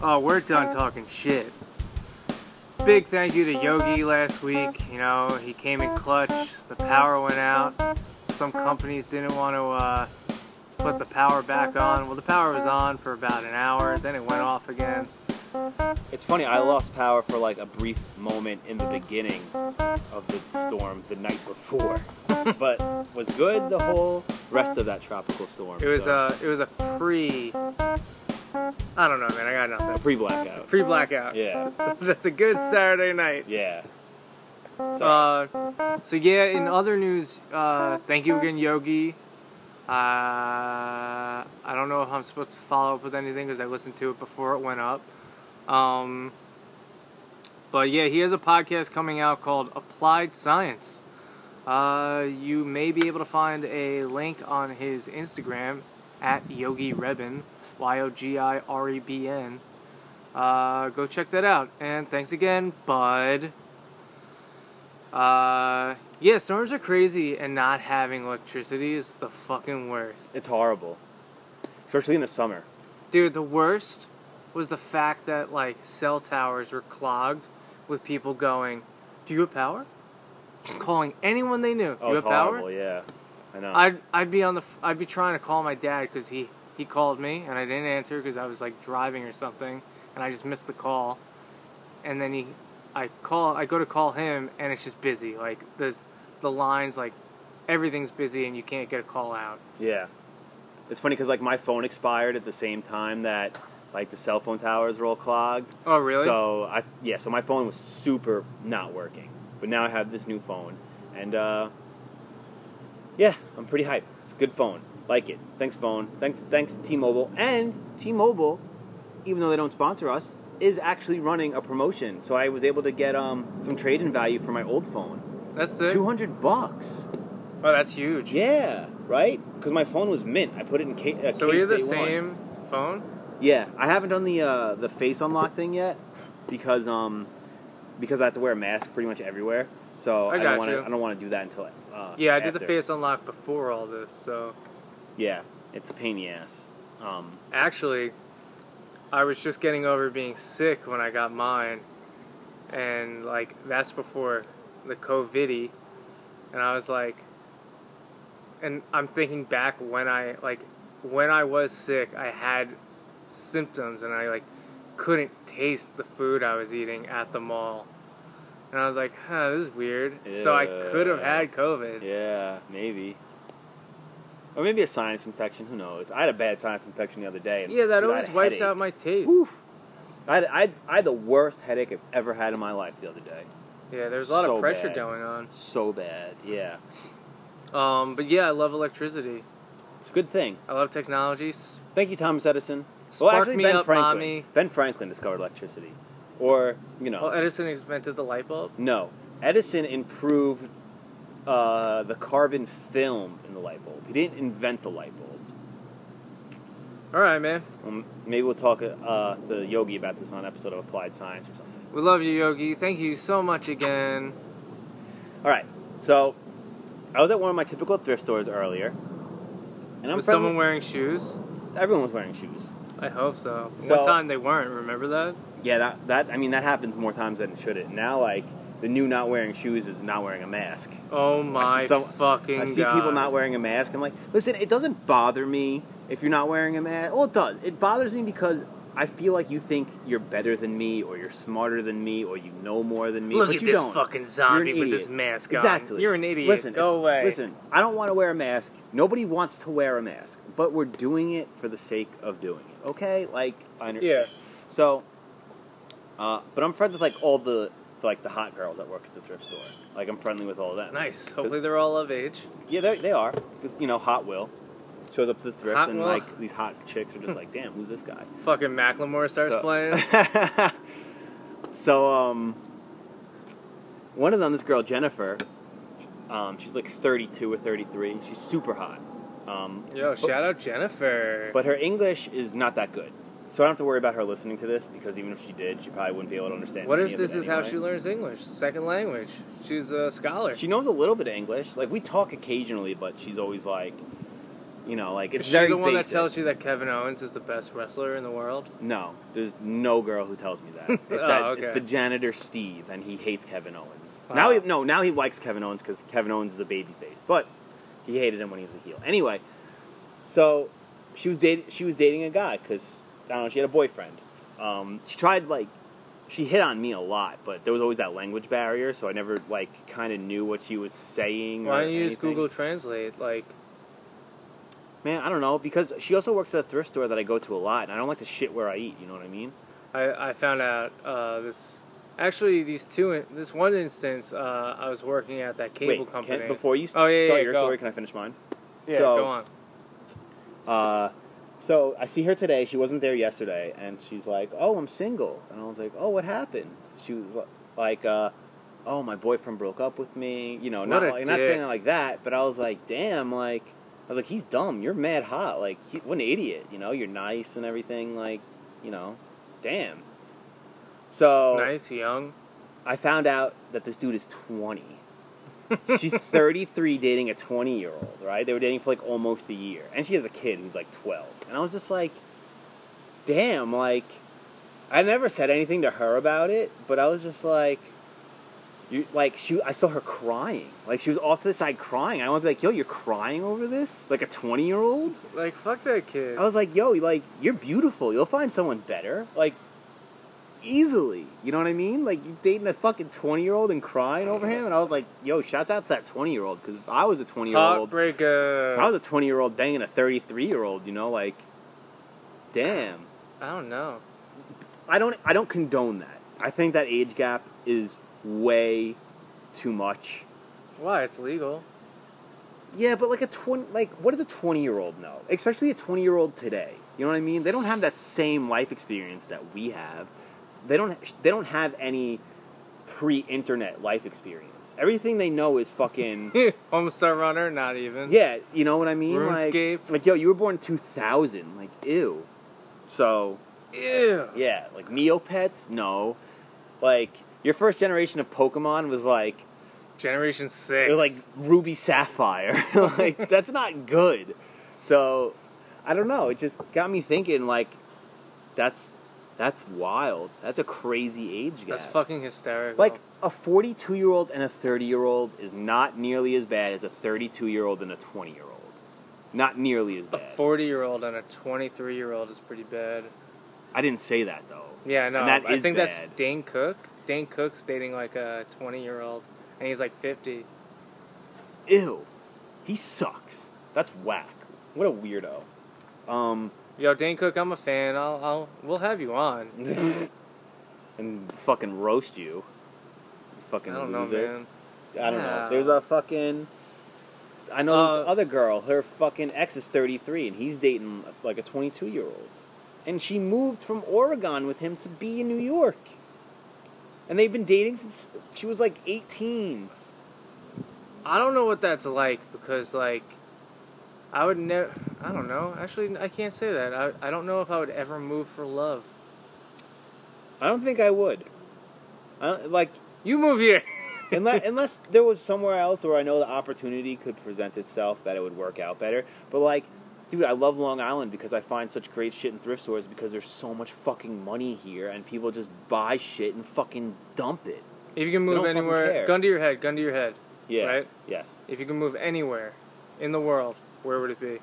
Oh, we're done talking shit. Big thank you to Yogi last week. You know, he came in clutch. The power went out. Some companies didn't want to uh, put the power back on. Well, the power was on for about an hour, then it went off again. It's funny, I lost power for like a brief moment in the beginning of the storm the night before, but was good the whole rest of that tropical storm. It was so, a it was a pre. I don't know, man. I got a nothing. pre blackout. Pre blackout. Yeah, That's a good Saturday night. yeah. Uh, so yeah, in other news, uh, thank you again, Yogi. Uh, I don't know if I'm supposed to follow up with anything because I listened to it before it went up. Um, but yeah, he has a podcast coming out called Applied Science. Uh, you may be able to find a link on his Instagram at Yogi Rebin, Y O G I R E B N. Uh, go check that out. And thanks again, bud. Uh, yeah, storms are crazy, and not having electricity is the fucking worst. It's horrible, especially in the summer. Dude, the worst was the fact that like cell towers were clogged with people going, "Do you have power?" Just calling anyone they knew. Oh, you have power? horrible. Yeah, I know. I'd I'd be on the I'd be trying to call my dad because he he called me and I didn't answer because I was like driving or something and I just missed the call, and then he I call I go to call him and it's just busy like the the lines like everything's busy and you can't get a call out. Yeah. It's funny because like my phone expired at the same time that like the cell phone towers were all clogged. Oh really? So I yeah, so my phone was super not working. But now I have this new phone. And uh yeah, I'm pretty hyped. It's a good phone. Like it. Thanks phone. Thanks thanks T-Mobile. And T-Mobile, even though they don't sponsor us, is actually running a promotion. So I was able to get um some trade-in value for my old phone. that's sick. 200 bucks. Oh, that's huge. Yeah, right? Because my phone was mint. I put it in case. Uh, So we have the day one. same phone. Yeah, I haven't done the uh, the face unlock thing yet because um because I have to wear a mask pretty much everywhere. So I don't want to. I don't want to do that until uh, Yeah, I did the face unlock before all this, so Yeah, it's a pain in the ass. Um, actually, I was just getting over being sick when I got mine, and like that's before the COVIDy, and I was like, and I'm thinking back when I like when I was sick, I had symptoms, and I like couldn't taste the food I was eating at the mall. And I was like, huh, this is weird. So I could have had COVID. yeah, maybe. Or maybe a sinus infection. Who knows? I had a bad sinus infection the other day. Yeah, that dude, always wipes headache. out my taste. Oof. I had, I, had, I had the worst headache I've ever had in my life the other day. Yeah, there's a lot So of pressure bad. going on. So bad. Yeah, Um, but yeah, I love electricity. it's a good thing. I love technologies. Thank you, Thomas Edison. Spark well, actually, me Ben up, Franklin. mommy. Ben Franklin discovered electricity, or you know, Well, Edison invented the light bulb. no, Edison improved uh, the carbon film in the light bulb. He didn't invent the light bulb. All right, man. Um, maybe we'll talk uh, to Yogi about this on an episode of Applied Science or something. We love you, Yogi. Thank you so much again. All right, so I was at one of my typical thrift stores earlier, and I'm Was someone wearing shoes? everyone was wearing shoes. I hope so. So- One time they weren't. Remember that? Yeah, that that I mean that happens more times than it should. It now like the new not wearing shoes is not wearing a mask. Oh my some- fucking I see god! people not wearing a mask. I'm like, listen, it doesn't bother me if you're not wearing a mask. Well, it does. It bothers me because I feel like you think you're better than me, or you're smarter than me, or you know more than me. Look but at you this don't. fucking zombie with this mask on. Exactly. You're an idiot. Listen, Go if- away. Listen, I don't want to wear a mask. Nobody wants to wear a mask, but we're doing it for the sake of doing it. Okay, like I understand. Yeah. So, uh, but I'm friends with like all the like the hot girls that work at the thrift store. Like I'm friendly with all of them. Nice. Hopefully they're all of age. Yeah, they they are. Because, you know, Hot Will shows up to the thrift Hot and, like, these hot chicks are just like, damn, who's this guy? Fucking Macklemore starts So- playing. so, um, one of them, this girl, Jennifer, um, she's like 32 or 33. She's super hot. Um, Yo, but, shout out Jennifer. but her English is not that good. So I don't have to worry about her listening to this because even if she did, she probably wouldn't be able to understand. What any if of this is how she learns English? Second language. She's a scholar. She knows a little bit of English. Like we talk occasionally, but she's always like, you know, like is it's she very the one basic. that tells you that Kevin Owens is the best wrestler in the world? No, there's no girl who tells me that. It's, Oh, that, okay. it's the janitor Steve, and he hates Kevin Owens. Wow. Now, he, no, now he likes Kevin Owens because Kevin Owens is a babyface, but he hated him when he was a heel. Anyway, so she was dating. She was dating a guy because I don't know. She had a boyfriend. Um, she tried like she hit on me a lot, but there was always that language barrier, so I never like kind of knew what she was saying. Why don't you use anything. Google Translate? Like, Man, I don't know because she also works at a thrift store that I go to a lot, and I don't like to shit where I eat. You know what I mean? I, I found out uh, this. Actually, these two. In, this one instance, uh, I was working at that cable Wait, company. Can, before you Oh, yeah, start yeah, your go. story, can I finish mine? yeah, so- go on. Uh, so I see her today. She wasn't there yesterday, and she's like, "Oh, I'm single." And I was like, "Oh, what happened?" She was like, uh, "Oh, my boyfriend broke up with me." You know, not What like, not saying it like that, but I was like, "Damn!" Like, I was like, "He's dumb. You're mad hot. Like, he, what an idiot. You know, you're nice and everything. Like, you know, damn." So Nice, young. I found out that this dude is 20. She's 33 dating a 20 year old, right? They were dating for like almost a year. And she has a kid who's like 12. And I was just like, damn, like, I never said anything to her about it, but I was just like, you like she I saw her crying. Like she was off to the side crying. I want to be like, yo, you're crying over this? Like a 20 year old? Like, fuck that kid. I was like, yo, like, you're beautiful. You'll find someone better. Like, easily. You know what I mean? Like, you dating a fucking 20 year old and crying over him? And I was like, yo, shouts out to that 20 year old. Because if I was a 20 year old, Heartbreaker. I was a 20 year old banging a 33 year old, you know, like, damn. I don't know. I don't, I don't condone that. I think that age gap is way too much. Why? It's legal. Yeah, but like a 20, like, what does a 20 year old know? Especially a 20 year old today. You know what I mean? They don't have that same life experience that we have. They don't, they don't have any pre internet life experience. Everything they know is fucking. Homestar Runner, not even. Yeah, you know what I mean? Like, RuneScape. like, yo, you were born 2000. Like, ew. So, Ew. yeah, like Neopets? No. Like, your first generation of Pokemon was like, Generation 6. They're like Ruby Sapphire. like that's not good. So I don't know. It just got me thinking. Like that's that's wild. That's a crazy age gap. That's fucking hysterical. like a 42 year old and a 30 year old is not nearly as bad as a 32 year old and a 20 year old. Not nearly as bad. a 40 year old and a 23 year old is pretty bad. I didn't say that though. Yeah, no. And that I think that's. Dane Cook. Dane Cook's dating like a 20 year old, and he's like 50. Ew. He sucks. That's whack. What a weirdo. Um. Yo, Dane Cook, I'm a fan. I'll, I'll, we'll have you on. and fucking roast you. Fucking I don't know, loser. man. I don't know. There's a fucking. I know Uh, this other girl. Her fucking ex is 33, and he's dating like a 22 year old, and she moved from Oregon with him to be in New York, and they've been dating since she was like 18. I don't know what that's like because like I would never. I don't know. Actually, I can't say that. I I don't know if I would ever move for love. I don't think I would. I don't, like You move here. unless unless there was somewhere else where I know the opportunity could present itself that it would work out better. But like, dude, I love Long Island because I find such great shit in thrift stores because there's so much fucking money here and people just buy shit and fucking dump it. If you can move anywhere, gun to your head, gun to your head. Yeah. Right? Yes. If you can move anywhere in the world, where would it be?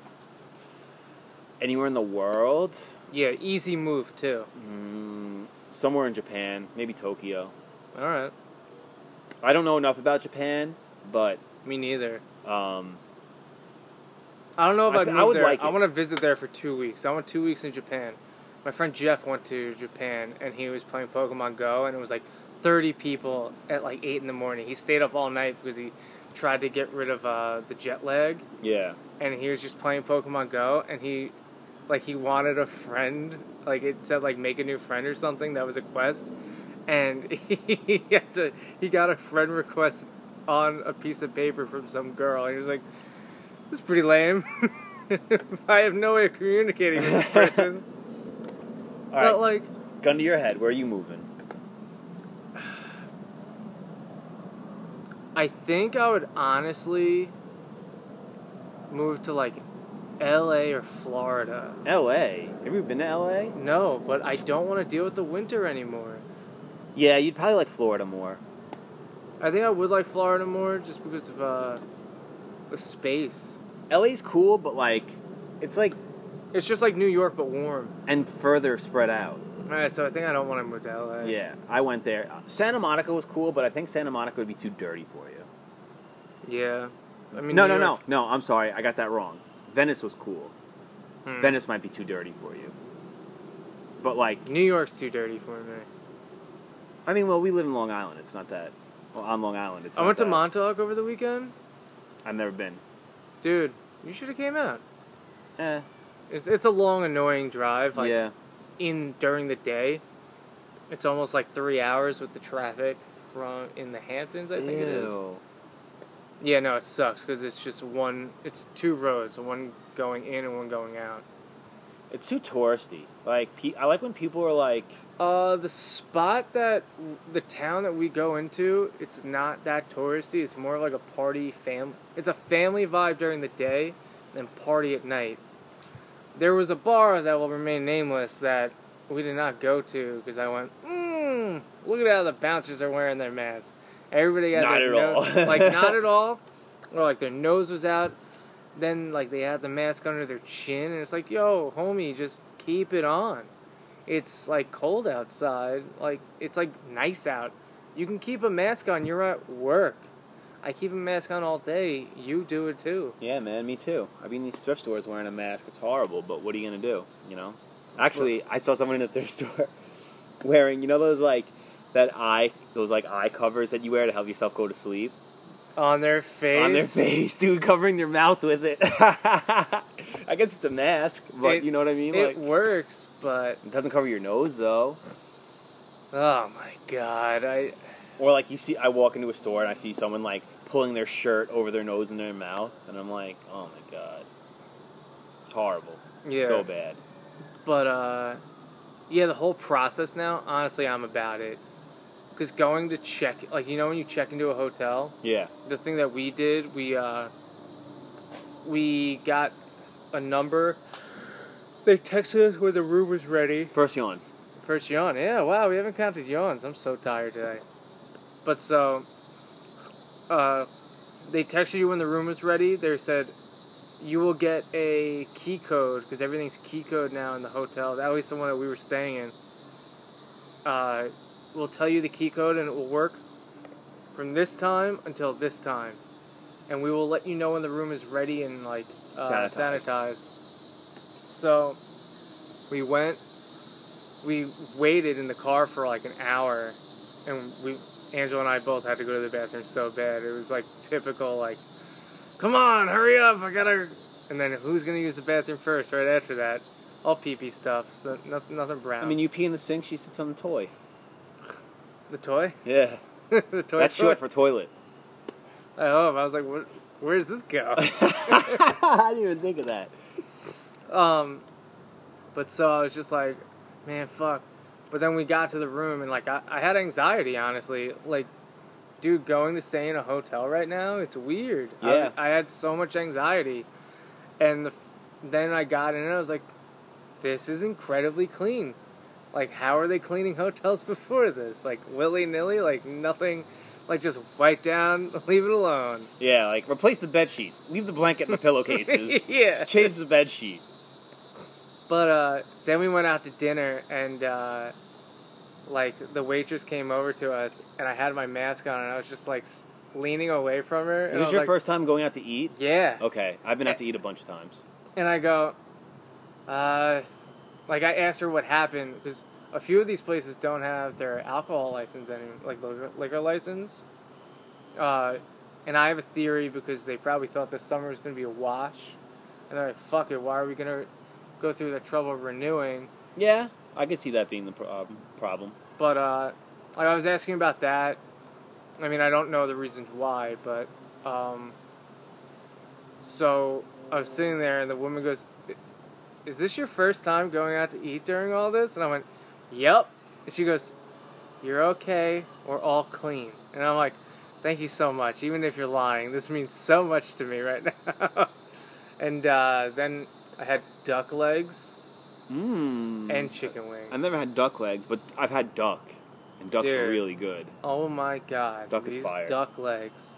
Anywhere in the world, Yeah, easy move too. mm, somewhere in Japan, maybe Tokyo. All right. I don't know enough about Japan, but Me neither. um, I don't know if I th- I would there. like I want to visit there for two weeks. I want two weeks in Japan. My friend Jeff went to Japan and he was playing Pokemon Go and it was like 30 people at like 8 in the morning. He stayed up all night because he tried to get rid of uh, the jet lag yeah. and he was just playing Pokemon Go and he like he wanted a friend like it said like make a new friend or something that was a quest and he had to he got a friend request on a piece of paper from some girl and he was like this is pretty lame I have no way of communicating with this person All right. But like, Gun to your head. Where are you moving? I think I would honestly move to like L.A. or Florida. L.A. Have you been to L.A.? No, but I don't want to deal with the winter anymore. Yeah, you'd probably like Florida more. I think I would like Florida more just because of uh, the space. LA's cool, but like, it's like It's just like New York but warm. and further spread out. All right, so I think I don't want to move to LA. Yeah, I went there. Santa Monica was cool, but I think Santa Monica would be too dirty for you. Yeah. I mean, no, New no, no, York- no. I'm sorry, I got that wrong. Venice was cool. Hmm. Venice might be too dirty for you. But like, New York's too dirty for me. I mean, well, we live in Long Island. It's not that. Well, on Long Island, it's. I went to Montauk over the weekend. I've never been. Dude, you should have came out. Eh. It's it's a long, annoying drive. Like yeah. in during the day, it's almost like three hours with the traffic from in the Hamptons. I think it is. Yeah, no, it sucks because it's just one. It's two roads, one going in and one going out. It's too touristy. Like, pe- I like when people are like, Uh, the spot that the town that we go into, it's not that touristy. It's more like a party fam. It's a family vibe during the day, and party at night. There was a bar that will remain nameless that we did not go to because I went, mmm, look at how the bouncers are wearing their masks. Everybody got Not their at all. nose, like not at all, or like their nose was out. Then like they had the mask under their chin, and it's like, yo, homie, just keep it on. It's like cold outside. Like it's like nice out. You can keep a mask on. You're at work. I keep a mask on all day. You do it too. yeah, man, me too. I've been in these thrift stores wearing a mask. It's horrible, but what are you gonna do? You know. Actually, I saw someone in a thrift store wearing, you know, those like that eye, those like eye covers that you wear to help yourself go to sleep On their face. on their face, dude, covering their mouth with it. I guess it's a mask, but It- you know what I mean. It like, works, but it doesn't cover your nose though. oh my god, I Or like you see, I walk into a store and I see someone like pulling their shirt over their nose and their mouth, and I'm like, oh my god, it's horrible, yeah. so bad. But uh, yeah, the whole process now. Honestly, I'm about it. Cause going to check, like you know, when you check into a hotel, Yeah, the thing that we did, we uh, we got a number. They texted us when the room was ready. first yawn. First yawn. Yeah, wow, we haven't counted yawns. I'm so tired today. But so, uh, they texted you when the room was ready. They said, you will get a key code, because everything's key code now in the hotel, That was the one that we were staying in. Uh, we'll tell you the key code and it will work from this time until this time. And we will let you know when the room is ready and like uh, Sanitized. sanitized. So we went, we waited in the car for like an hour, and we Angela and I both had to go to the bathroom so bad. It was like typical like, come on, hurry up, I gotta. And then who's gonna use the bathroom first? Right after that, all pee pee stuff. So nothing, nothing brown. I mean, you pee in the sink. She sits on the toy. the toy, Yeah, the toy. that's toy? short for toilet. I hope. I was like, what, where does this go? I didn't even think of that. Um, but so I was just like, man, fuck. But then we got to the room and like I, I had anxiety, honestly. Like, dude, going to stay in a hotel right now, it's weird. I- Yeah. I, had so much anxiety, and the, then I got in and I was like, this is incredibly clean. Like, how are they cleaning hotels before this? Like willy nilly, like nothing. Like just wipe down, leave it alone. Yeah, like replace the bed sheet, leave the blanket and the pillowcases, yeah. change the bed sheet. But uh, then we went out to dinner, and uh, like the waitress came over to us, and I had my mask on, and I was just like leaning away from her. Is And I this was your like, first time going out to eat? Yeah. Okay, I've been out to eat a bunch of times. And I go, uh, like I asked her what happened because a few of these places don't have their alcohol license any like liquor, liquor license. Uh, and I have a theory because they probably thought this summer was going to be a wash, and they're like, "Fuck it, why are we going to go through the trouble of renewing?" Yeah, I could see that being the pro- um, problem. But uh, like I was asking about that. I mean, I don't know the reasons why, but um, so I was sitting there, and the woman goes, "Is this your first time going out to eat during all this?" And I went, "Yep." And she goes, "You're okay. We're all clean." And I'm like, "Thank you so much. Even if you're lying, this means so much to me right now." and uh, then I had duck legs Mmm. and chicken wings. I've never had duck legs, but I've had duck, and ducks are Dude. really good. Oh my god. Duck is These fire. duck legs.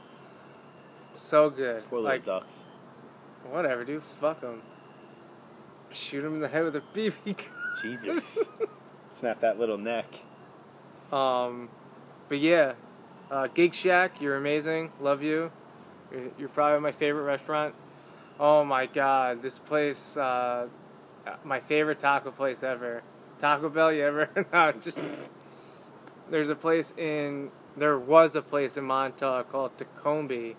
So good. Poor little like, ducks. whatever, dude. Fuck them. Shoot them in the head with a BB gun. Jesus. Snap that little neck. Um, but yeah, uh, Gig Shack, you're amazing. Love you. You're, you're probably my favorite restaurant. Oh my god, this place, uh, my favorite taco place ever. Taco Bell, you ever? no, just. There's a place in. There was a place in Montauk called Tacombi.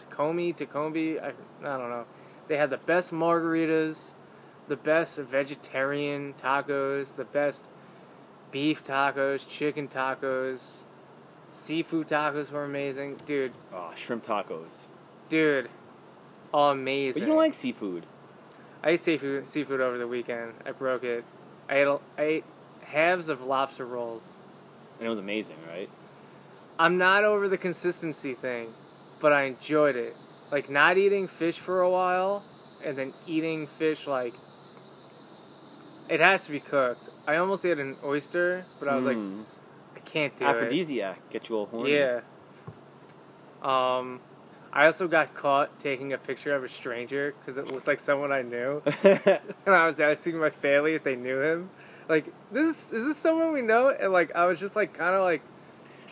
Tacombi? Tacombi? I, I don't know. They had the best margaritas, the best vegetarian tacos, the best beef tacos, chicken tacos, seafood tacos were amazing. Dude, Oh, shrimp tacos. dude, amazing. But you don't like seafood. I ate seafood, seafood over the weekend. I broke it. I ate, I ate halves of lobster rolls. And it was amazing, right? I'm not over the consistency thing, but I enjoyed it. Like not eating fish for a while and then eating fish like it has to be cooked. I almost ate an oyster, but I was like, Mm. I can't do it. aphrodisiac. Get you all horny. Yeah. Um, I also got caught taking a picture of a stranger because it looked like someone I knew, and I was asking my family if they knew him. Like, this is this someone we know? And like, I was just like, kind of like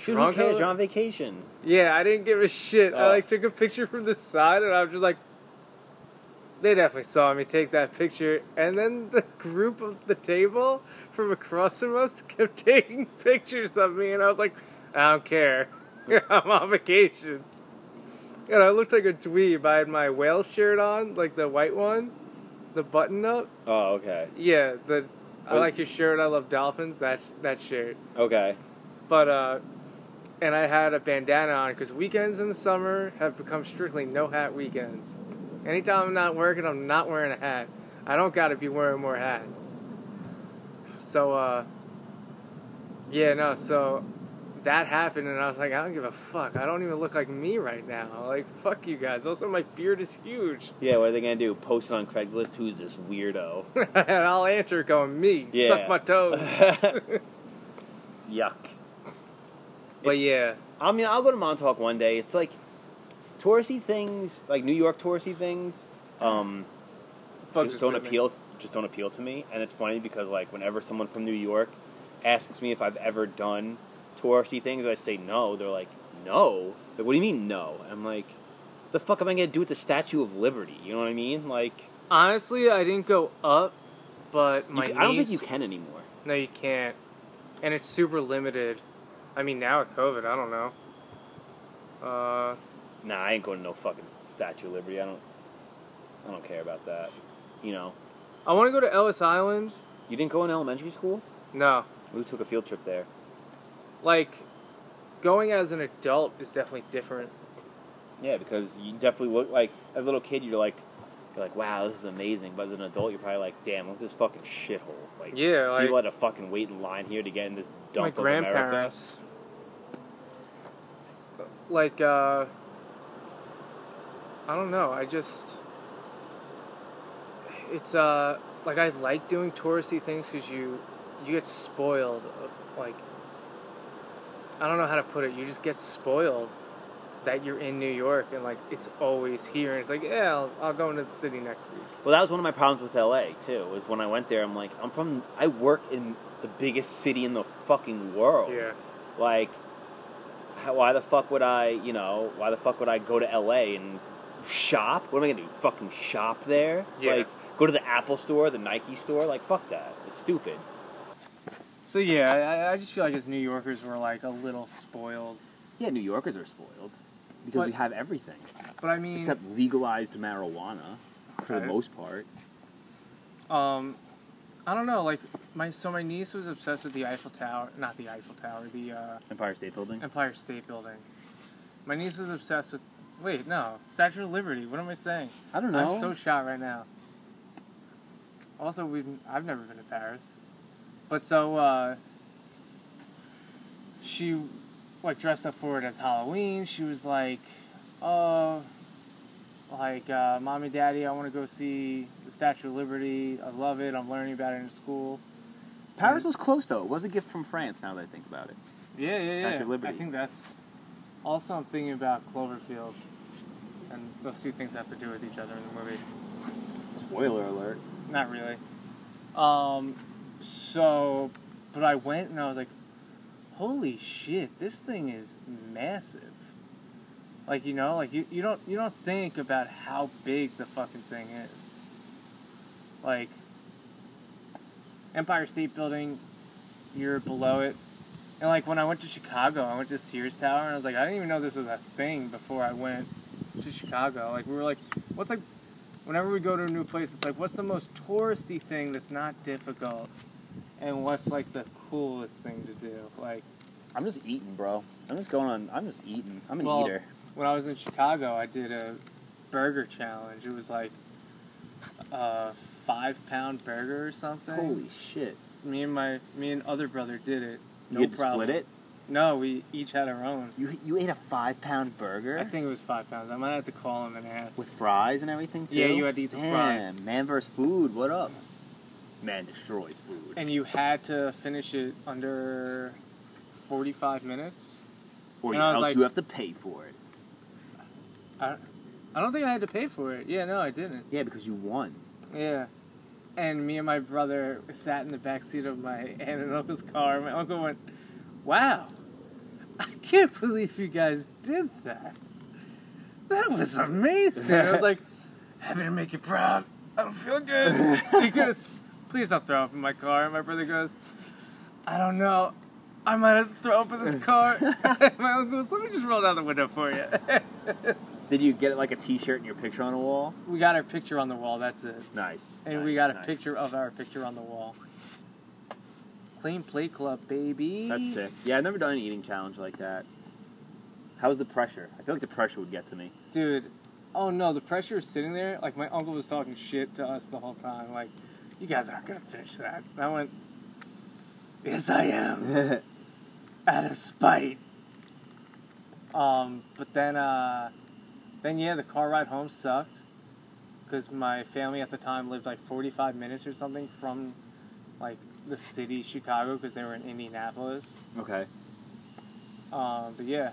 Who cares? You're on vacation. Yeah, I didn't give a shit. I Oh. like took a picture from the side, and I was just like, they definitely saw me take that picture. And then the group of the table from across from us kept taking pictures of me, and I was like, I don't care. I'm on vacation. And I looked like a dweeb. I had my whale shirt on, like the white one, the button up. Oh, okay. Yeah, the I like your shirt. I love dolphins. That that shirt. Okay. But uh, and I had a bandana on because weekends in the summer have become strictly no hat weekends. Anytime I'm not working, I'm not wearing a hat. I don't got to be wearing more hats. So uh, yeah, no. So that happened, and I was like, I don't give a fuck. I don't even look like me right now. Like fuck you guys. Also, my beard is huge, Yeah, what are they gonna do? Post it on Craigslist? Who's this weirdo? and I'll answer it going me. Yeah. Suck my toes. Yuck. but yeah, I mean, I'll go to Montauk one day. It's like touristy things, like New York touristy things, um, just don't bit me. appeal. Just don't appeal to me. And it's funny because like whenever someone from New York asks me if I've ever done touristy things, I say no. They're like, no. Like, what do you mean no? I'm like, the fuck am I gonna do with the Statue of Liberty? You know what I mean? Like, Honestly, I didn't go up, but my ca- I don't think you can anymore. No, you can't, and it's super limited. I mean, now with COVID, I don't know. Uh, Nah, I ain't going to no fucking Statue of Liberty. I don't. I don't care about that. You know, I want to go to Ellis Island. you didn't go in elementary school. No, We took a field trip there. Like going as an adult is definitely different. Yeah, because you definitely look like as a little kid, you're like, you're like, wow, this is amazing. But as an adult, you're probably like, damn, look at this fucking shithole. Like, Yeah, like people had to fucking wait in line here to get in this my dump of America. grandparents. Like, uh, I don't know. I just, it's uh, like I like doing touristy things because you, you get spoiled. Like, I don't know how to put it. You just get spoiled that you're in New York and like it's always here. And it's like, yeah, I'll, I'll go into the city next week. Well, that was one of my problems with LA too. Was when I went there, I'm like, I'm from, I work in the biggest city in the fucking world. Yeah. Like, how, why the fuck would I, you know, why the fuck would I go to LA and shop? What am I gonna do? Fucking shop there? Yeah. Like, go to the Apple store, the Nike store? Like, fuck that. It's stupid. So yeah, I, I just feel like as New Yorkers we're like a little spoiled. Yeah, New Yorkers are spoiled because But- we have everything But I mean, except legalized marijuana for the most part. Um, I don't know. Like my so my niece was obsessed with the Eiffel Tower, not the Eiffel Tower, the uh, Empire State Building. Empire State Building. My niece was obsessed with. Wait, no, Statue of Liberty. What am I saying? I don't know. I'm so shot right now. Also, we've I've never been to Paris, but so uh, she like dressed up for it as Halloween. She was like, "Oh, like uh, mommy, daddy, I want to go see the Statue of Liberty. I love it. I'm learning about it in school." Paris was close though. It was a gift from France. Now that I think about it. Yeah, yeah, yeah. Statue of Liberty. I think that's also I'm thinking about Cloverfield, and those two things have to do with each other in the movie. Spoiler alert. Not really. Um, so, but I went and I was like, holy shit, this thing is massive. Like you know, like you, you don't you don't think about how big the fucking thing is. Like Empire State Building, you're below it. And like when I went to Chicago, I went to Sears Tower and I was like, I didn't even know this was a thing before I went to Chicago. Like we were like, what's like whenever we go to a new place, it's like, what's the most touristy thing that's not difficult? And what's like the coolest thing to do? Like I'm just eating, bro. I'm just going on. I'm just eating. I'm an Well, eater. when I was in Chicago, I did a burger challenge. It was like a five pound burger or something. Holy shit! Me and my me and other brother did it. No to problem. split it. No, we each had our own. You you ate a five pound burger I think it was five pounds. I might have to call him and ask. with fries and everything too. Yeah, you had to eat the Damn, fries. Man versus food. What up? Man destroys food. and you had to finish it under forty five minutes. or and I was else like- you have to pay for it. I, I don't think I had to pay for it. Yeah, no, I didn't. Yeah, because you won. Yeah. And me and my brother sat in the back seat of my aunt and uncle's car. My uncle went, Wow, I can't believe you guys did that. That was amazing. I was like, Happy to make you proud. I don't feel good. he Please don't throw up in my car. And my brother goes, I don't know. I might have to throw up in this car. my uncle goes, Let me just roll down the window for you. Did you get like a T-shirt and your picture on a wall? we got our picture on the wall. That's it. Nice. And nice, we got a nice. picture of our picture on the wall. Clean Plate Club, baby. That's sick. Yeah, I've never done an eating challenge like that. How's the pressure? I feel like the pressure would get to me. Dude, oh no, the pressure is sitting there. Like, my uncle was talking shit to us the whole time. Like, you guys aren't going to finish that. And I went, yes, I am. Out of spite. Um, but then, uh, then yeah, the car ride home sucked. Because my family at the time lived like 45 minutes or something from, like, the city, Chicago, because they were in Indianapolis. okay. Um, but yeah,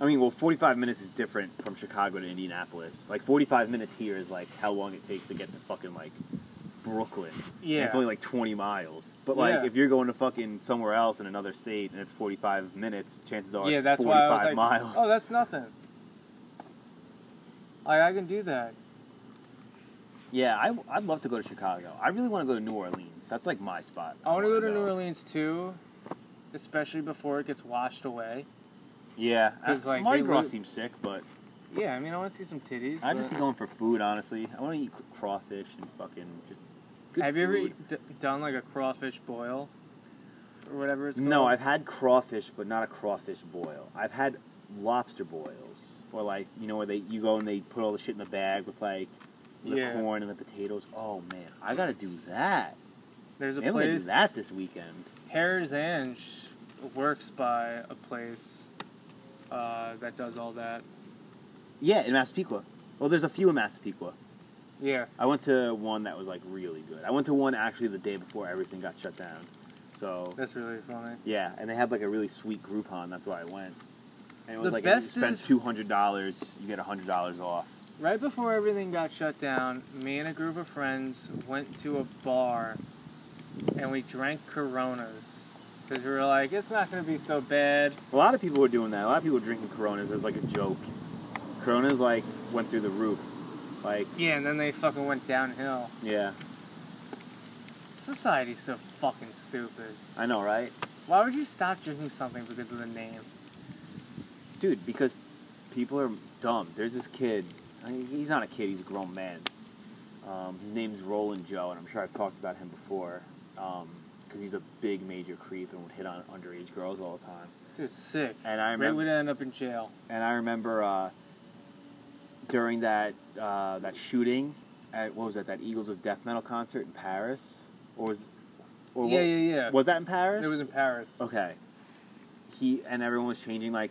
I mean, well, 45 minutes is different from Chicago to Indianapolis. Like, 45 minutes here is like how long it takes to get to fucking like Brooklyn. Yeah. It's only like 20 miles. But like, Yeah. if you're going to fucking somewhere else in another state and it's 45 minutes, chances are yeah, it's that's 45 why I was like, miles. oh, that's nothing. Like, I can do that. yeah, I, I'd love to go to Chicago. I really want to go to New Orleans. That's like my spot. I want to go to New Orleans too, especially before it gets washed away. Yeah, 'Cause, uh, like, Mardi Gras seems sick, but Yeah, I mean, I want to see some titties. I'd just be going for food, honestly. I want to eat crawfish and fucking just good Have you ever d- done like a crawfish boil or whatever it's called? No, I've had crawfish, but not a crawfish boil. I've had lobster boils, or like you know where they you go and they put all the shit in the bag with like the Yeah. corn and the potatoes. Oh man, I gotta do that. There's a Maybe I'm gonna do place. that this weekend. Harris Ange works by a place uh, that does all that. Yeah, in Massapequa. Well, there's a few in Massapequa. Yeah. I went to one that was like really good. I went to one actually the day before everything got shut down. So That's really funny. yeah, and they had like a really sweet Groupon. That's why I went. And it was The like best if you spend two hundred dollars, you get hundred dollars off. Right before everything got shut down, me and a group of friends went to a bar and we drank Coronas. Because we were like, it's not going to be so bad. A lot of people were doing that. A lot of people were drinking Coronas as like a joke. Coronas like went through the roof. Like Yeah, and then they fucking went downhill. yeah, Society's so fucking stupid. I know, right, Why would you stop drinking something because of the name? dude? Because people are dumb. There's this kid. I mean, he's not a kid. He's a grown man. Um, his name's Roland Joe, and I'm sure I've talked about him before. Because he's a big major creep and would hit on underage girls all the time. Dude, sick. And I remember. would end up in jail. And I remember uh, during that uh, that shooting at what was that? That Eagles of Death Metal concert in Paris, or was, or yeah, what- yeah, yeah. was that in Paris? It was in Paris. Okay. He and everyone was changing like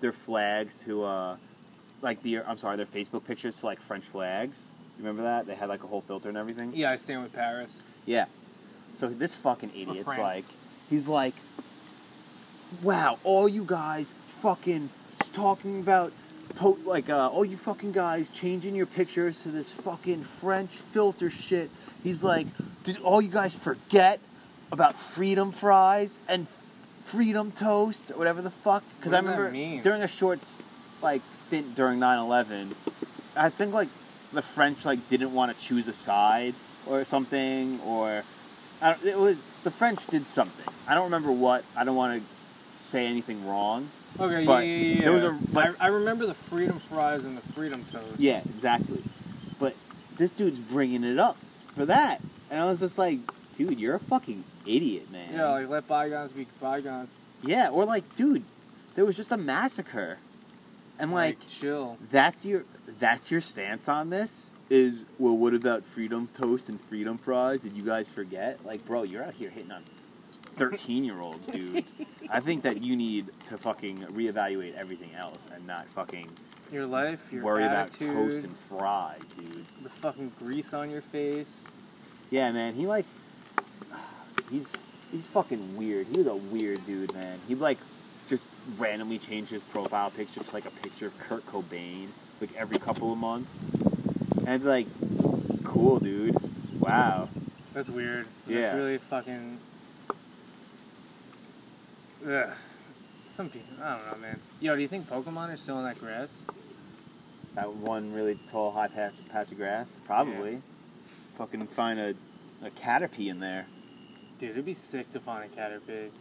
their flags to uh like the I'm sorry, their Facebook pictures to like French flags. You remember that? They had like a whole filter and everything. Yeah, I stand with Paris. Yeah. So this fucking idiot's like he's like Wow, all you guys fucking talking about po- like uh all you fucking guys changing your pictures to this fucking French filter shit. He's like, did all you guys forget about freedom fries and freedom toast or whatever the fuck? Because I remember during a short like stint during 9/11, I think like the French like didn't want to choose a side or something or I don't, it was the French did something. I don't remember what. I don't want to say anything wrong. Okay, But yeah, yeah, yeah. there was a- I, I remember the freedom fries and the freedom toast. Yeah, exactly. But this dude's bringing it up for that, and I was just like, dude, you're a fucking idiot, man. Yeah, like let bygones be bygones. Yeah, or like, dude, there was just a massacre, and like, chill. that's your that's your stance on this is well what about freedom toast and freedom fries did you guys forget like bro you're out here hitting on 13 year olds dude i think that you need to fucking reevaluate everything else and not fucking Your life, your worry attitude, about toast and fries dude the fucking grease on your face. yeah man he like he's he's fucking weird he was a weird dude man he like just randomly changed his profile picture to like a picture of kurt cobain like every couple of months and like cool dude wow That's weird. Yeah. That's really fucking. Ugh. Some people, I don't know, man. Yo, do you think Pokemon are still in that grass? that one really tall high patch, patch of grass probably fucking find a, a caterpie in there Dude, it'd be sick to find a Caterpie.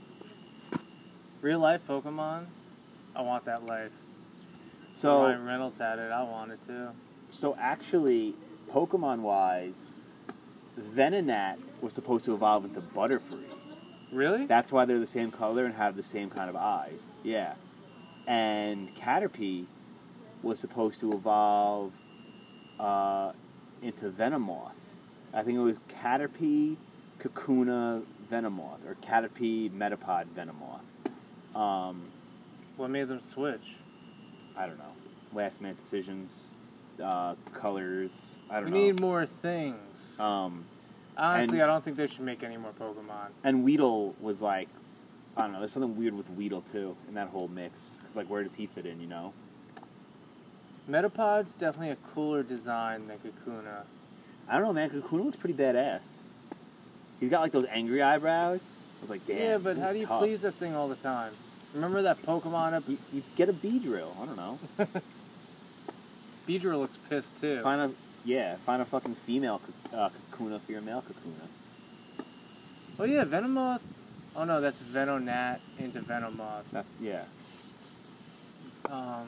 Real life Pokemon, I want that life. so Ryan Reynolds had it, I want it too. So actually, Pokemon wise, Venonat was supposed to evolve into Butterfree. Really? That's why they're the same color and have the same kind of eyes. Yeah. And Caterpie was supposed to evolve uh, into Venomoth. I think it was Caterpie, Kakuna, Venomoth, or Caterpie, Metapod, Venomoth. Um, What made them switch? I don't know. Last minute decisions, uh, colors. I don't We know. We need more things. Um, Honestly, and- I don't think they should make any more Pokemon. and Weedle was like, I don't know. There's something weird with Weedle too in that whole mix. It's like, where does he fit in? You know? Metapod's definitely a cooler design than Kakuna. I don't know, man. Kakuna looks pretty badass. He's got like those angry eyebrows. I was like, damn. yeah, but how do you tough. please that thing all the time? Remember that Pokemon up? You, you get a Beedrill. I don't know. Beedrill looks pissed too. Find a yeah, find a fucking female uh, Kakuna for your male Kakuna. Oh yeah, Venomoth. Oh no, that's Venonat into Venomoth. That, yeah, Um,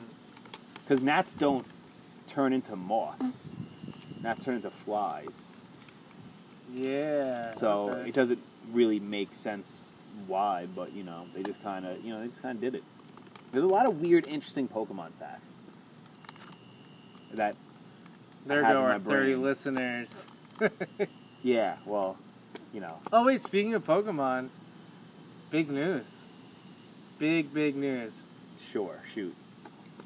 because gnats don't turn into moths. Gnats turn into flies. yeah. So it doesn't really make sense why, but you know, they just kind of, you know, they just kind of did it. There's a lot of weird, interesting Pokemon facts. That, there go our thirty brain. listeners. yeah, well, you know, oh wait, speaking of Pokemon, big news. Big big news. sure, shoot,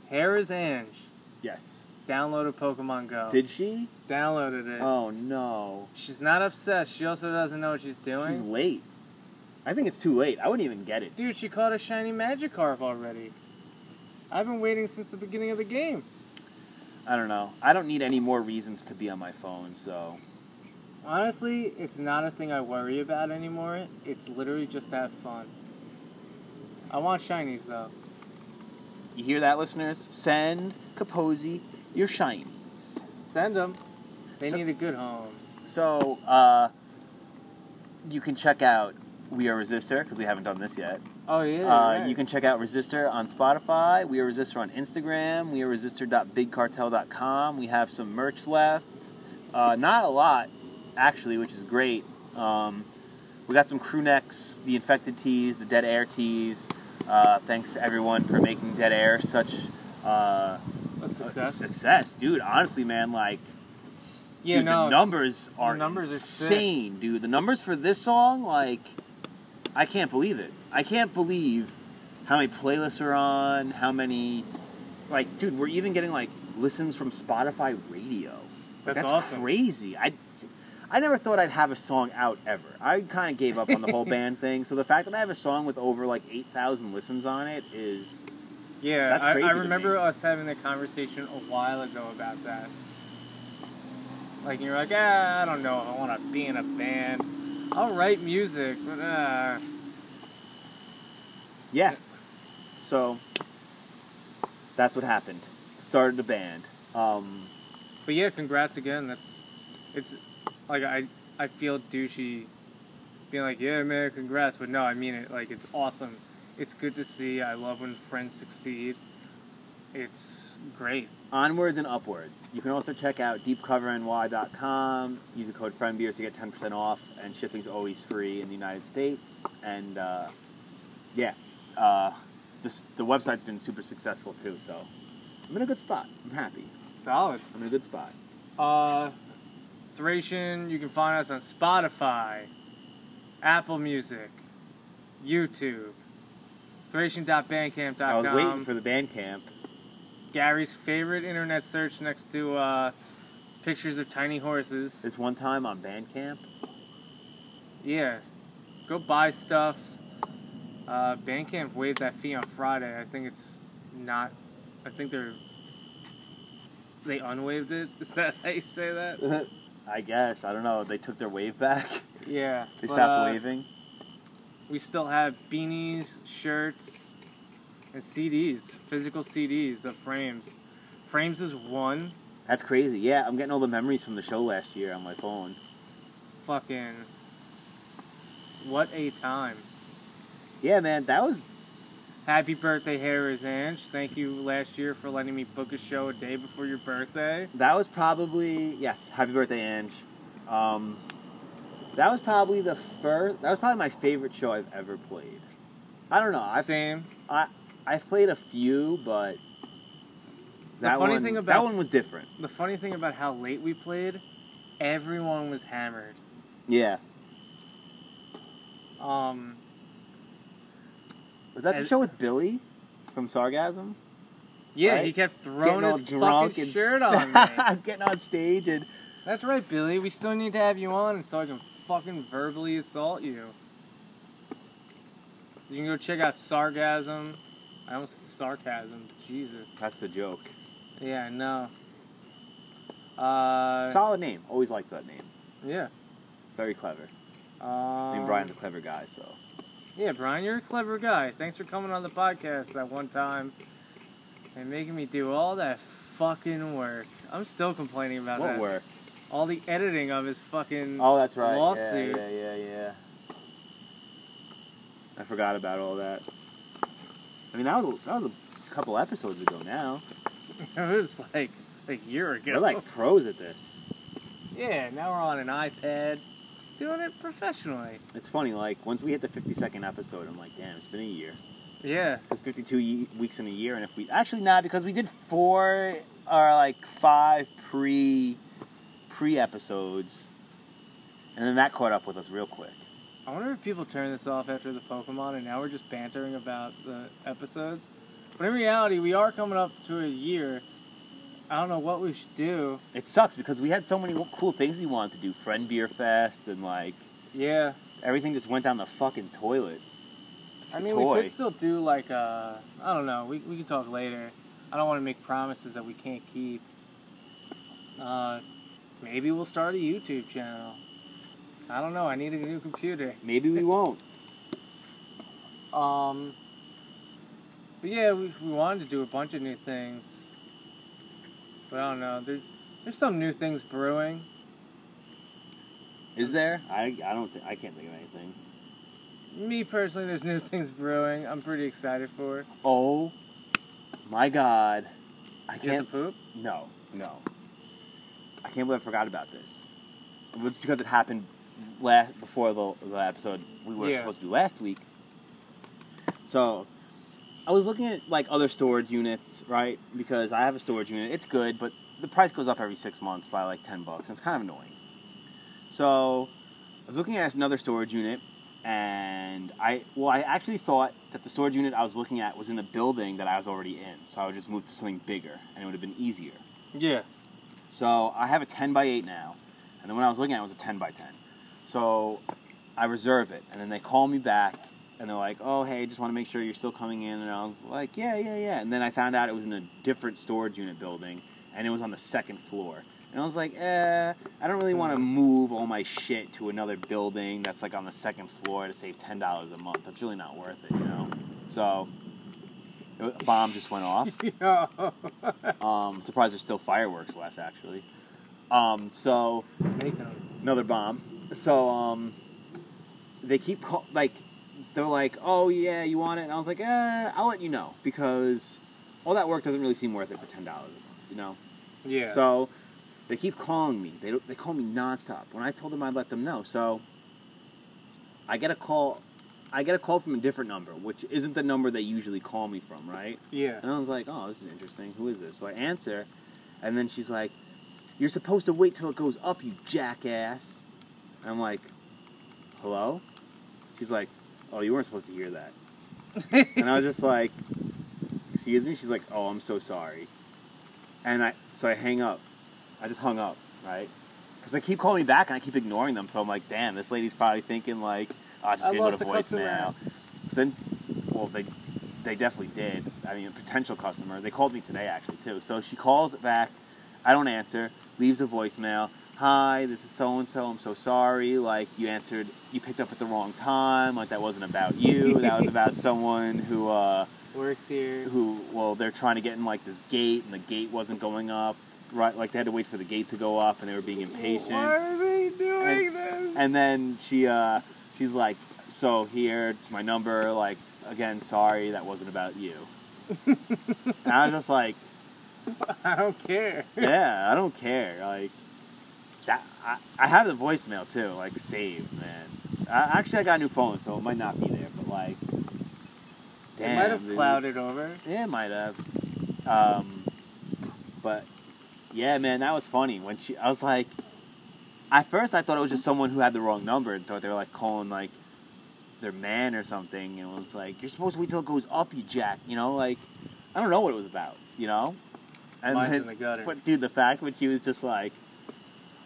Harris Ange yes. downloaded Pokemon Go. Did she? downloaded it. Oh no, She's not upset. She also doesn't know what she's doing. she's late. I think it's too late. I wouldn't even get it. Dude, she caught a shiny Magikarp already. I've been waiting since the beginning of the game. I don't know. I don't need any more reasons to be on my phone, so Honestly, it's not a thing I worry about anymore. It's literally just to have fun. I want shinies though. you hear that, listeners? Send Kaposi your shinies. Send them. They So- need a good home. So, uh, you can check out We Are Resistor because we haven't done this yet. Oh yeah. Uh, right. You can check out Resistor on Spotify. We Are Resistor on Instagram. We Are Resistor.bigcartel.com. We have some merch left. Uh, not a lot, actually, which is great. Um, we got some crew necks, the infected tees, the dead air tees. Uh, thanks to everyone for making Dead Air such uh, a a success. success, dude. Honestly, man, like Yeah, dude, no, the numbers are numbers are sick. insane, dude. The numbers for this song, like, I can't believe it. I can't believe how many playlists are on, how many, like, dude, we're even getting like listens from Spotify Radio. Like, That's awesome. crazy. I, I never thought I'd have a song out ever. I kind of gave up on the whole band thing. So the fact that I have a song with over like eight thousand listens on it is Yeah, That's I, crazy I to remember me. us having a conversation a while ago about that. Like you're like, ah, I don't know, I want to be in a band. I'll write music, but uh, Yeah. So that's what happened. Started a band. Um, but yeah, congrats again. That's it's like I I feel douchey being like, yeah, man, congrats, but no, I mean it. Like it's awesome. It's good to see. I love when friends succeed. It's great. Onwards and upwards. You can also check out deepcoverny.com. Use the code FRIENDBEERS to get 10% off, and shipping's always free in the United States. And uh, yeah, uh, this, the website's been super successful too, so I'm in a good spot. I'm happy. Solid. I'm in a good spot. Uh, Thracian, you can find us on Spotify, Apple Music, YouTube, Thracian.bandcamp.com. I was waiting for the band camp. Gary's favorite internet search next to uh, pictures of tiny horses. This one time on Bandcamp. Yeah, go buy stuff. Uh, Bandcamp waived that fee on Friday. I think it's not. I think they're. They unwaived it. Is that how you say that? I guess. I don't know. They took their wave back. Yeah. They but, stopped uh, waving. We still have beanies, shirts, and CDs, physical CDs of frames. Frames is one. That's crazy. Yeah, I'm getting all the memories from the show last year on my phone. Fucking. What a time. Yeah, man, that was Happy birthday, Harris Ange. Thank you last year for letting me book a show a day before your birthday. that was probably yes. Happy birthday, Ange. Um, that was probably the first. That was probably my favorite show I've ever played. I don't know. I've Same. I've played a few, but that funny one thing that one was different. The funny thing about how late we played, everyone was hammered. Yeah. Um, Was that the show with Billy from Sargasm? yeah, Right? he kept throwing Getting all his drunk fucking and- shirt on me. Getting on stage and That's right, Billy. We still need to have you on so I can fucking verbally assault you. You can go check out Sargasm. I almost said sarcasm. Jesus. that's the joke. Yeah, I know. Uh, Solid name. Always liked that name. yeah. Very clever. Um, I mean, Brian's a clever guy, so. Yeah, Brian, you're a clever guy. Thanks for coming on the podcast that one time and making me do all that fucking work. I'm still complaining about What that. work? All the editing of his fucking. Oh, that's right. Lawsuit. Yeah, yeah, yeah, yeah. I forgot about all that. I mean, that was that was a couple episodes ago now. it was like a year ago. We're like pros at this. Yeah, now we're on an iPad, doing it professionally. It's funny, like once we hit the 50 second episode, I'm like, damn, it's been a year. Yeah, It's 52 ye- weeks in a year, and if we actually not because we did four or like five pre pre episodes, and then that caught up with us real quick. I wonder if people turn this off after the Pokemon and now we're just bantering about the episodes. But in reality, we are coming up to a year. I don't know what we should do. It sucks because we had so many cool things we wanted to do, Friend Beer Fest, and like Yeah, everything just went down the fucking toilet. I The mean, we could still do like uh, I don't know. We we can talk later. I don't want to make promises that we can't keep. Uh, maybe we'll start a YouTube channel. I don't know. I need a new computer. Maybe we won't. Um, but yeah, we, we wanted to do a bunch of new things. But I don't know. There, there's some new things brewing. Is there? I I don't think I can't think of anything. Me personally, there's new things brewing. I'm pretty excited for. it. Oh my god! I You can't. poop? No, no. I can't believe I forgot about this. It was because it happened last before the, the episode we were Yeah. supposed to do last week. So I was looking at like other storage units, right? Because I have a storage unit. It's good, but the price goes up every six months by like ten bucks, and it's kind of annoying. So I was looking at another storage unit, and I well, I actually thought that the storage unit I was looking at was in the building that I was already in, so I would just move to something bigger, and it would have been easier. Yeah. So I have a 10 by 8 now, and then when I was looking at it, it was a 10 by 10. So I reserve it, and then they call me back, and they're like, "Oh, hey, just want to make sure you're still coming in." And I was like, "Yeah, yeah, yeah." And then I found out it was in a different storage unit building, and it was on the second floor. And I was like, "Eh, I don't really want to move all my shit to another building that's like on the second floor to save ten dollars a month. That's really not worth it, you know." So. A bomb just went off. yeah. Um, surprised there's still fireworks left, actually. Um, so another bomb. So um, they keep call like they're like, oh yeah, you want it? And I was like, eh, I'll let you know because all that work doesn't really seem worth it for ten dollars a month, you know. Yeah. So they keep calling me. They they call me nonstop. When I told them I'd let them know, so I get a call. I get a call from a different number, which isn't the number they usually call me from, right? yeah. And I was like, oh, this is interesting. Who is this? So I answer, and then she's like, you're supposed to wait till it goes up, you jackass. And I'm like, hello? She's like, oh, you weren't supposed to hear that. And I was just like, excuse me? She's like, oh, I'm so sorry. And I, so I hang up. I just hung up, right? Because they keep calling me back and I keep ignoring them. So I'm like, damn, this lady's probably thinking like, oh, just I gonna go to a customer. voicemail. So then, well, they they definitely did. I mean, a potential customer. They called me today actually too. So she calls back. I don't answer. Leaves a voicemail. Hi, this is so and so. I'm so sorry. Like you answered, you picked up at the wrong time. Like that wasn't about you. that was about someone who, uh, Works here. who, well, they're trying to get in like this gate, and the gate wasn't going up. Right, like they had to wait for the gate to go up, and they were being impatient. Why are they doing this? And then she uh, she's like, "So here, my number. Like again, sorry, that wasn't about you." and I was just like, I don't care. "Yeah, I don't care. Like that. I, I have the voicemail too, like saved, man. I, actually, I got a new phone, so it might not be there, but like, damn, it might have dude. clouded over. Yeah, it might have. Um, but yeah, man, that was funny when she. I was like, at first I thought it was just someone who had the wrong number and thought they were like calling like their man or something, and it was like you're supposed to wait till it goes up, you jack. You know, like I don't know what it was about. You know. And Mine's then- in the gutter. but dude, the fact when she was just like,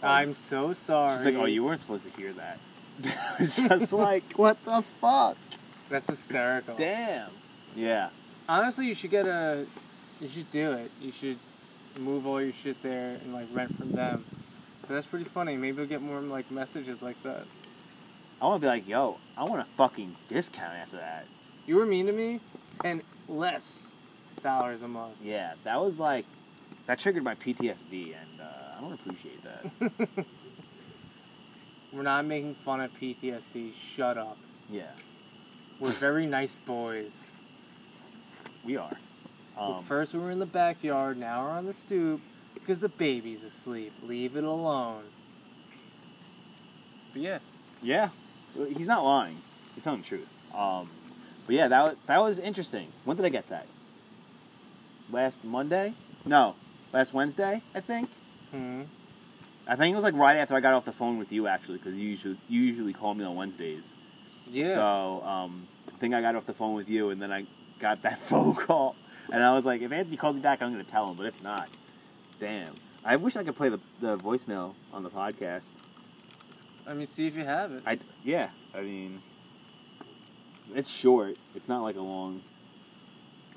I'm so sorry. she's like, oh, you weren't supposed to hear that. it's just like, what the fuck? That's hysterical. Damn. Yeah. Honestly, you should get a. You should do it. You should move all your shit there and like rent from them. That's pretty funny. Maybe we'll get more like messages like that. I want to be like, yo, I want a fucking discount after that. You were mean to me. Ten less dollars a month. Yeah, that was like, that triggered my PTSD, and uh, appreciate that. We're not making fun of PTSD. Shut up. yeah, We're very nice boys. we are. Um, First we were in the backyard. Now we're on the stoop because the baby's asleep. Leave it alone. But yeah, yeah, he's not lying. He's telling the truth. Um, but yeah, that was, that was interesting. When did I get that? Last Monday? No, last Wednesday, I think. hmm. I think it was like right after I got off the phone with you, actually, because you usually you usually call me on Wednesdays. yeah. So um, I think I got off the phone with you, and then I got that phone call, and I was like, if Anthony calls me back, I'm gonna tell him. But if not, damn. I wish I could play the, the voicemail on the podcast. I mean, see if you have it. I yeah. I mean, it's short. It's not like a long.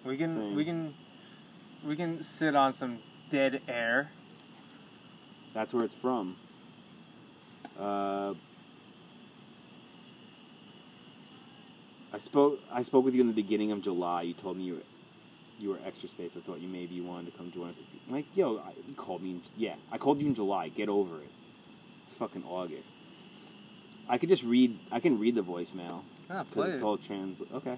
We can thing. we can we can sit on some dead air. That's where it's from. Uh, I spoke. I spoke with you in the beginning of July. You told me you were, you were extra space. I thought you maybe you wanted to come join us. I'm like, yo, I, you called me. In, yeah, I called you in July. Get over it. It's fucking August. I could just read. I can read the voicemail Ah, because play it's it. all trans. Okay.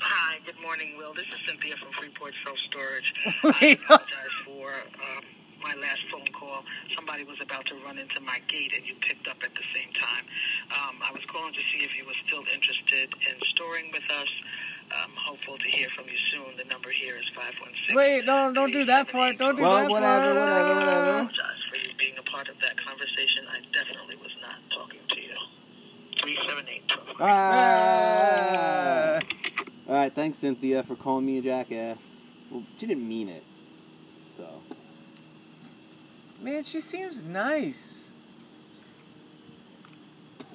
Hi, good morning, Will. This is Cynthia from Freeport Self Storage. I apologize for um, my last phone call, somebody was about to run into my gate and you picked up at the same time. Um, I was calling to see if you were still interested in storing with us. I'm hopeful to hear from you soon. The number here is 516. Wait, no, don't do that part. Don't do Well, that whatever, part. whatever, I whatever. apologize for you being a part of that conversation. I definitely was not talking to you. 378 Ah. All right, thanks Cynthia for calling me a jackass. Well, she didn't mean it. So Man, she seems nice.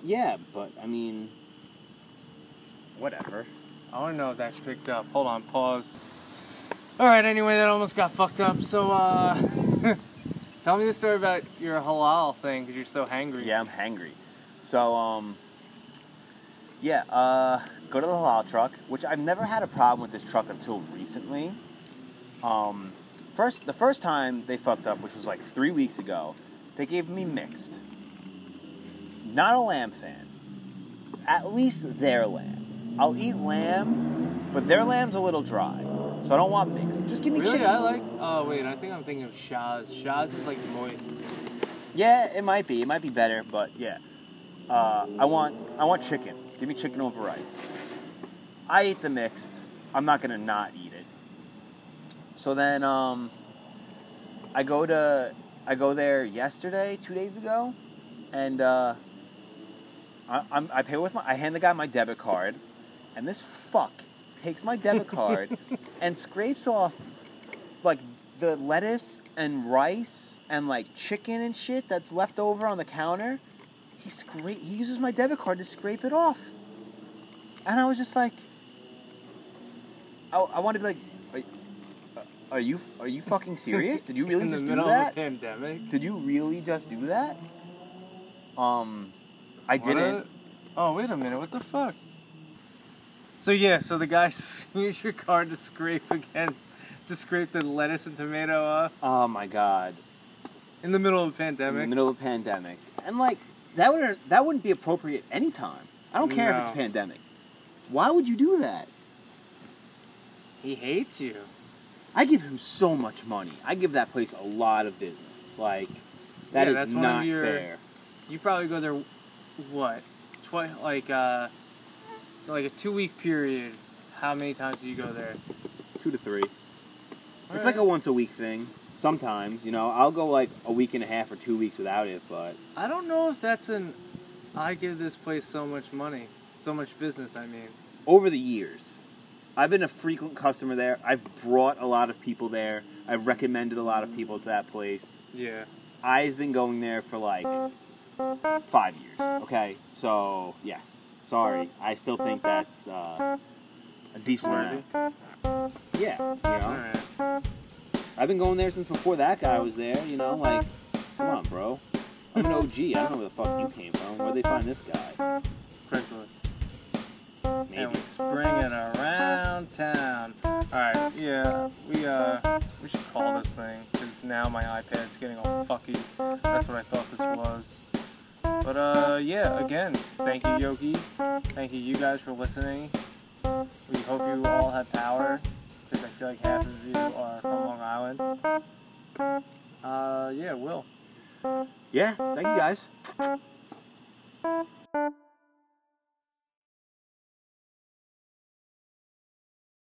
yeah, but I mean, whatever. I want to know if that's picked up. Hold on, pause. All right. Anyway, that almost got fucked up. So, uh, tell me the story about your halal thing because you're so hangry. Yeah, I'm hangry. So um, yeah, uh, go to the halal truck, which I've never had a problem with this truck until recently. Um, first, the first time they fucked up, which was like three weeks ago, they gave me mixed. Not a lamb fan. At least their lamb. I'll eat lamb, but their lamb's a little dry, so I don't want mixed. Just give me Really, chicken. I like. Oh wait, I think I'm thinking of Shaz. Shaz is like moist. Yeah, it might be. It might be better, but yeah. Uh, I want I want chicken. Give me chicken over rice. I ate the mixed. I'm not gonna not eat it. So then um, I go to I go there yesterday, two days ago, and uh, I, I'm, I pay with my I hand the guy my debit card, and this fuck takes my debit card and scrapes off like the lettuce and rice and like chicken and shit that's left over on the counter. He scrape he uses my debit card to scrape it off. And I was just like I, I wanted to be like are, are you are you fucking serious? Did you really in the just do middle that? of a pandemic? Did you really just do that? Um I What didn't. oh wait a minute, what the fuck? So yeah, so the guy used your car to scrape against to scrape the lettuce and tomato off Oh my god. in the middle of a pandemic. in pandemic. the middle of a pandemic. And like that would that wouldn't be appropriate anytime. I don't care if it's a No. pandemic. Why would you do that? He hates you. I give him so much money. I give that place a lot of business. Like that Yeah, is that's not your- fair. You probably go there, what, twi- like uh, like a two week period. How many times do you go there? Two to three. it's Alright. like a once a week thing. Sometimes, you know, I'll go like a week and a half or two weeks without it, but I don't know if that's an. I give this place so much money, so much business. I mean, over the years, I've been a frequent customer there. I've brought a lot of people there. I've recommended a lot of people to that place. yeah. I've been going there for like five years. Okay, so yes, sorry, I still think that's uh, a decent amount. Yeah, you know. I've been going there since before that guy was there. You know, like, come on, bro. I'm an OG. I don't know where the fuck you came from. Where'd they find this guy? Craigslist. And we spring it around town. Alright, yeah, we uh we should call this thing because now my iPad's getting all fucky. That's what I thought this was. But uh yeah, again, thank you Yogi. Thank you you guys for listening. We hope you all have power because I feel like half of you are from Long Island. Uh yeah, Will. Yeah, thank you guys.